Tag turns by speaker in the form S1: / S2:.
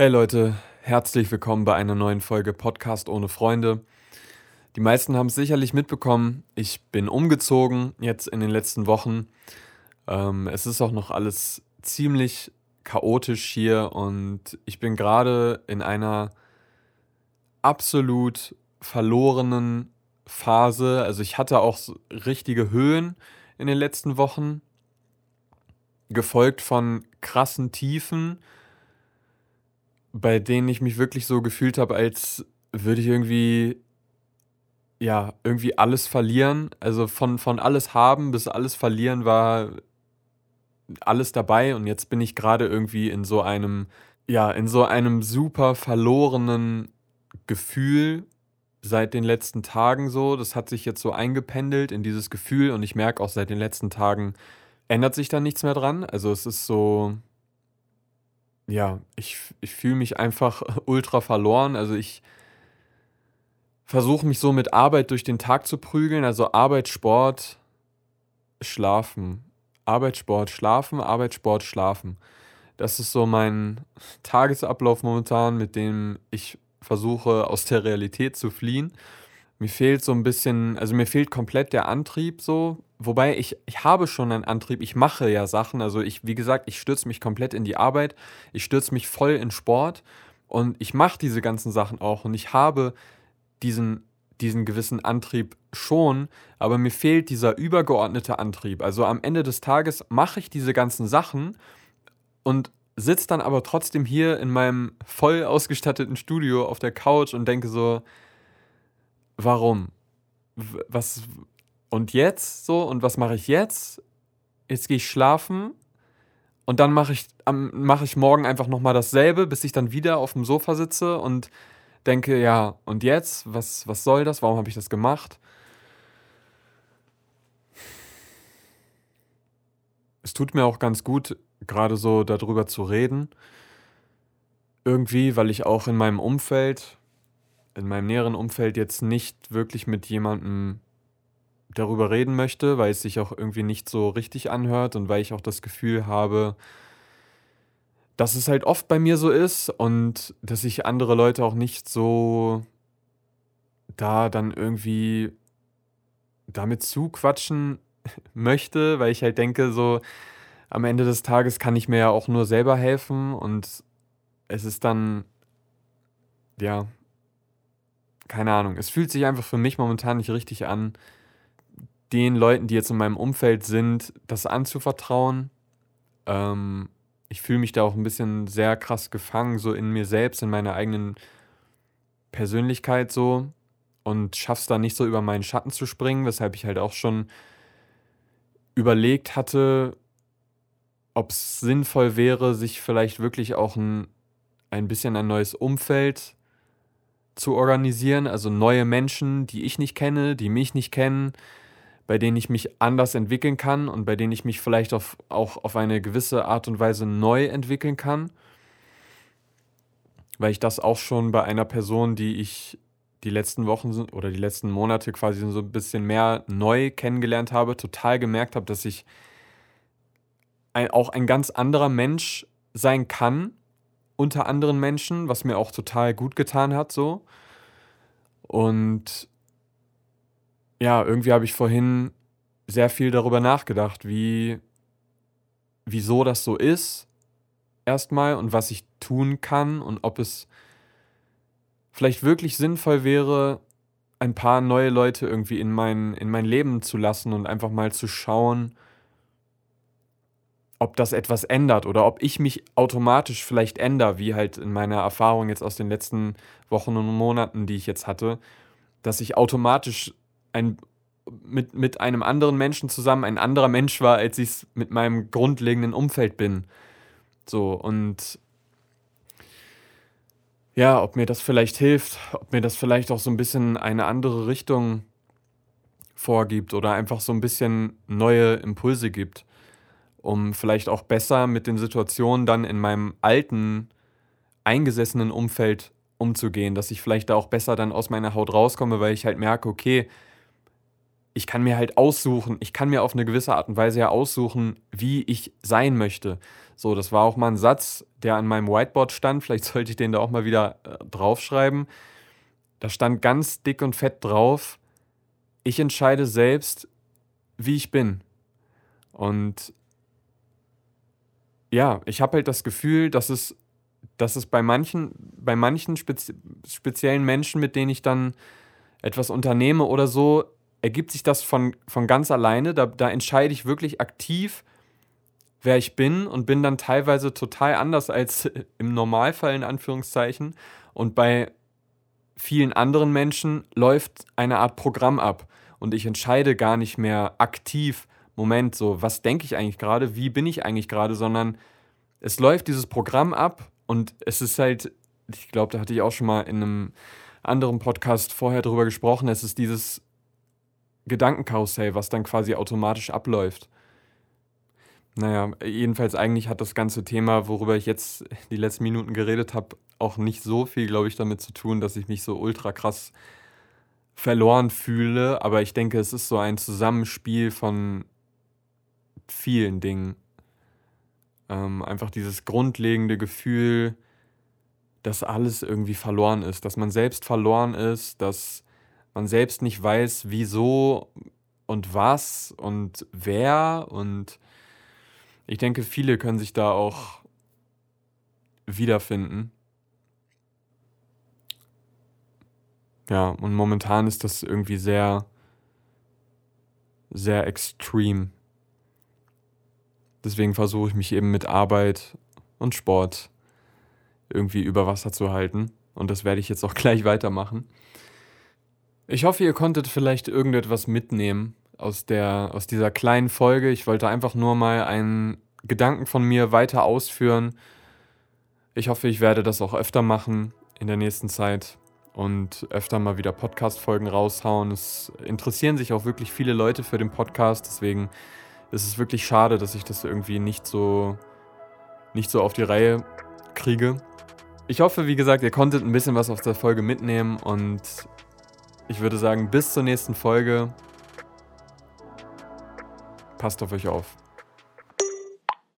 S1: Hey Leute, herzlich willkommen bei einer neuen Folge Podcast ohne Freunde. Die meisten haben es sicherlich mitbekommen, ich bin umgezogen jetzt in den letzten Wochen. Ähm, es ist auch noch alles ziemlich chaotisch hier und ich bin gerade in einer absolut verlorenen Phase. Also ich hatte auch richtige Höhen in den letzten Wochen, gefolgt von krassen Tiefen bei denen ich mich wirklich so gefühlt habe, als würde ich irgendwie, ja, irgendwie alles verlieren. Also von, von alles haben bis alles verlieren war alles dabei und jetzt bin ich gerade irgendwie in so einem, ja, in so einem super verlorenen Gefühl seit den letzten Tagen so. Das hat sich jetzt so eingependelt in dieses Gefühl und ich merke auch seit den letzten Tagen ändert sich da nichts mehr dran. Also es ist so, ja, ich, ich fühle mich einfach ultra verloren. Also ich versuche mich so mit Arbeit durch den Tag zu prügeln. Also Arbeit, Sport, Schlafen. Arbeit, Sport, Schlafen, Arbeit, Sport, Schlafen. Das ist so mein Tagesablauf momentan, mit dem ich versuche, aus der Realität zu fliehen. Mir fehlt so ein bisschen, also mir fehlt komplett der Antrieb so. Wobei ich, ich habe schon einen Antrieb, ich mache ja Sachen. Also ich, wie gesagt, ich stürze mich komplett in die Arbeit, ich stürze mich voll in Sport und ich mache diese ganzen Sachen auch und ich habe diesen, diesen gewissen Antrieb schon, aber mir fehlt dieser übergeordnete Antrieb. Also am Ende des Tages mache ich diese ganzen Sachen und sitze dann aber trotzdem hier in meinem voll ausgestatteten Studio auf der Couch und denke so, warum? Was und jetzt so und was mache ich jetzt? Jetzt gehe ich schlafen und dann mache ich mache ich morgen einfach noch mal dasselbe, bis ich dann wieder auf dem Sofa sitze und denke, ja, und jetzt, was was soll das? Warum habe ich das gemacht? Es tut mir auch ganz gut, gerade so darüber zu reden. Irgendwie, weil ich auch in meinem Umfeld in meinem näheren Umfeld jetzt nicht wirklich mit jemandem darüber reden möchte, weil es sich auch irgendwie nicht so richtig anhört und weil ich auch das Gefühl habe, dass es halt oft bei mir so ist und dass ich andere Leute auch nicht so da dann irgendwie damit zuquatschen möchte, weil ich halt denke, so am Ende des Tages kann ich mir ja auch nur selber helfen und es ist dann, ja, keine Ahnung, es fühlt sich einfach für mich momentan nicht richtig an, den Leuten, die jetzt in meinem Umfeld sind, das anzuvertrauen. Ähm, ich fühle mich da auch ein bisschen sehr krass gefangen, so in mir selbst, in meiner eigenen Persönlichkeit so und schaff's da nicht so über meinen Schatten zu springen, weshalb ich halt auch schon überlegt hatte, ob es sinnvoll wäre, sich vielleicht wirklich auch ein, ein bisschen ein neues Umfeld zu organisieren, also neue Menschen, die ich nicht kenne, die mich nicht kennen, bei denen ich mich anders entwickeln kann und bei denen ich mich vielleicht auf, auch auf eine gewisse Art und Weise neu entwickeln kann. Weil ich das auch schon bei einer Person, die ich die letzten Wochen oder die letzten Monate quasi so ein bisschen mehr neu kennengelernt habe, total gemerkt habe, dass ich ein, auch ein ganz anderer Mensch sein kann unter anderen Menschen, was mir auch total gut getan hat, so. Und ja, irgendwie habe ich vorhin sehr viel darüber nachgedacht, wie, wieso das so ist, erstmal, und was ich tun kann und ob es vielleicht wirklich sinnvoll wäre, ein paar neue Leute irgendwie in mein, in mein Leben zu lassen und einfach mal zu schauen, ob das etwas ändert oder ob ich mich automatisch vielleicht ändere, wie halt in meiner Erfahrung jetzt aus den letzten Wochen und Monaten, die ich jetzt hatte, dass ich automatisch ein, mit, mit einem anderen Menschen zusammen ein anderer Mensch war, als ich es mit meinem grundlegenden Umfeld bin. So, und ja, ob mir das vielleicht hilft, ob mir das vielleicht auch so ein bisschen eine andere Richtung vorgibt oder einfach so ein bisschen neue Impulse gibt um vielleicht auch besser mit den Situationen dann in meinem alten, eingesessenen Umfeld umzugehen, dass ich vielleicht da auch besser dann aus meiner Haut rauskomme, weil ich halt merke, okay, ich kann mir halt aussuchen, ich kann mir auf eine gewisse Art und Weise ja aussuchen, wie ich sein möchte. So, das war auch mal ein Satz, der an meinem Whiteboard stand. Vielleicht sollte ich den da auch mal wieder äh, draufschreiben. Da stand ganz dick und fett drauf, ich entscheide selbst, wie ich bin. Und ja, ich habe halt das Gefühl, dass es, dass es bei manchen, bei manchen spezi speziellen Menschen, mit denen ich dann etwas unternehme oder so, ergibt sich das von, von ganz alleine. Da, da entscheide ich wirklich aktiv, wer ich bin und bin dann teilweise total anders als im Normalfall in Anführungszeichen. Und bei vielen anderen Menschen läuft eine Art Programm ab und ich entscheide gar nicht mehr aktiv, Moment, so, was denke ich eigentlich gerade, wie bin ich eigentlich gerade, sondern es läuft dieses Programm ab und es ist halt, ich glaube, da hatte ich auch schon mal in einem anderen Podcast vorher drüber gesprochen, es ist dieses Gedankenkarussell, was dann quasi automatisch abläuft. Naja, jedenfalls eigentlich hat das ganze Thema, worüber ich jetzt die letzten Minuten geredet habe, auch nicht so viel, glaube ich, damit zu tun, dass ich mich so ultra krass verloren fühle. Aber ich denke, es ist so ein Zusammenspiel von vielen Dingen. Ähm, einfach dieses grundlegende Gefühl, dass alles irgendwie verloren ist, dass man selbst verloren ist, dass man selbst nicht weiß, wieso und was und wer. Und ich denke, viele können sich da auch wiederfinden. Ja, und momentan ist das irgendwie sehr, sehr extrem. Deswegen versuche ich mich eben mit Arbeit und Sport irgendwie über Wasser zu halten. Und das werde ich jetzt auch gleich weitermachen. Ich hoffe, ihr konntet vielleicht irgendetwas mitnehmen aus, der, aus dieser kleinen Folge. Ich wollte einfach nur mal einen Gedanken von mir weiter ausführen. Ich hoffe, ich werde das auch öfter machen in der nächsten Zeit und öfter mal wieder Podcast-Folgen raushauen. Es interessieren sich auch wirklich viele Leute für den Podcast, deswegen ist es wirklich schade, dass ich das irgendwie nicht so, nicht so auf die Reihe kriege. Ich hoffe, wie gesagt, ihr konntet ein bisschen was aus der Folge mitnehmen und ich würde sagen, bis zur nächsten Folge. Passt auf euch auf.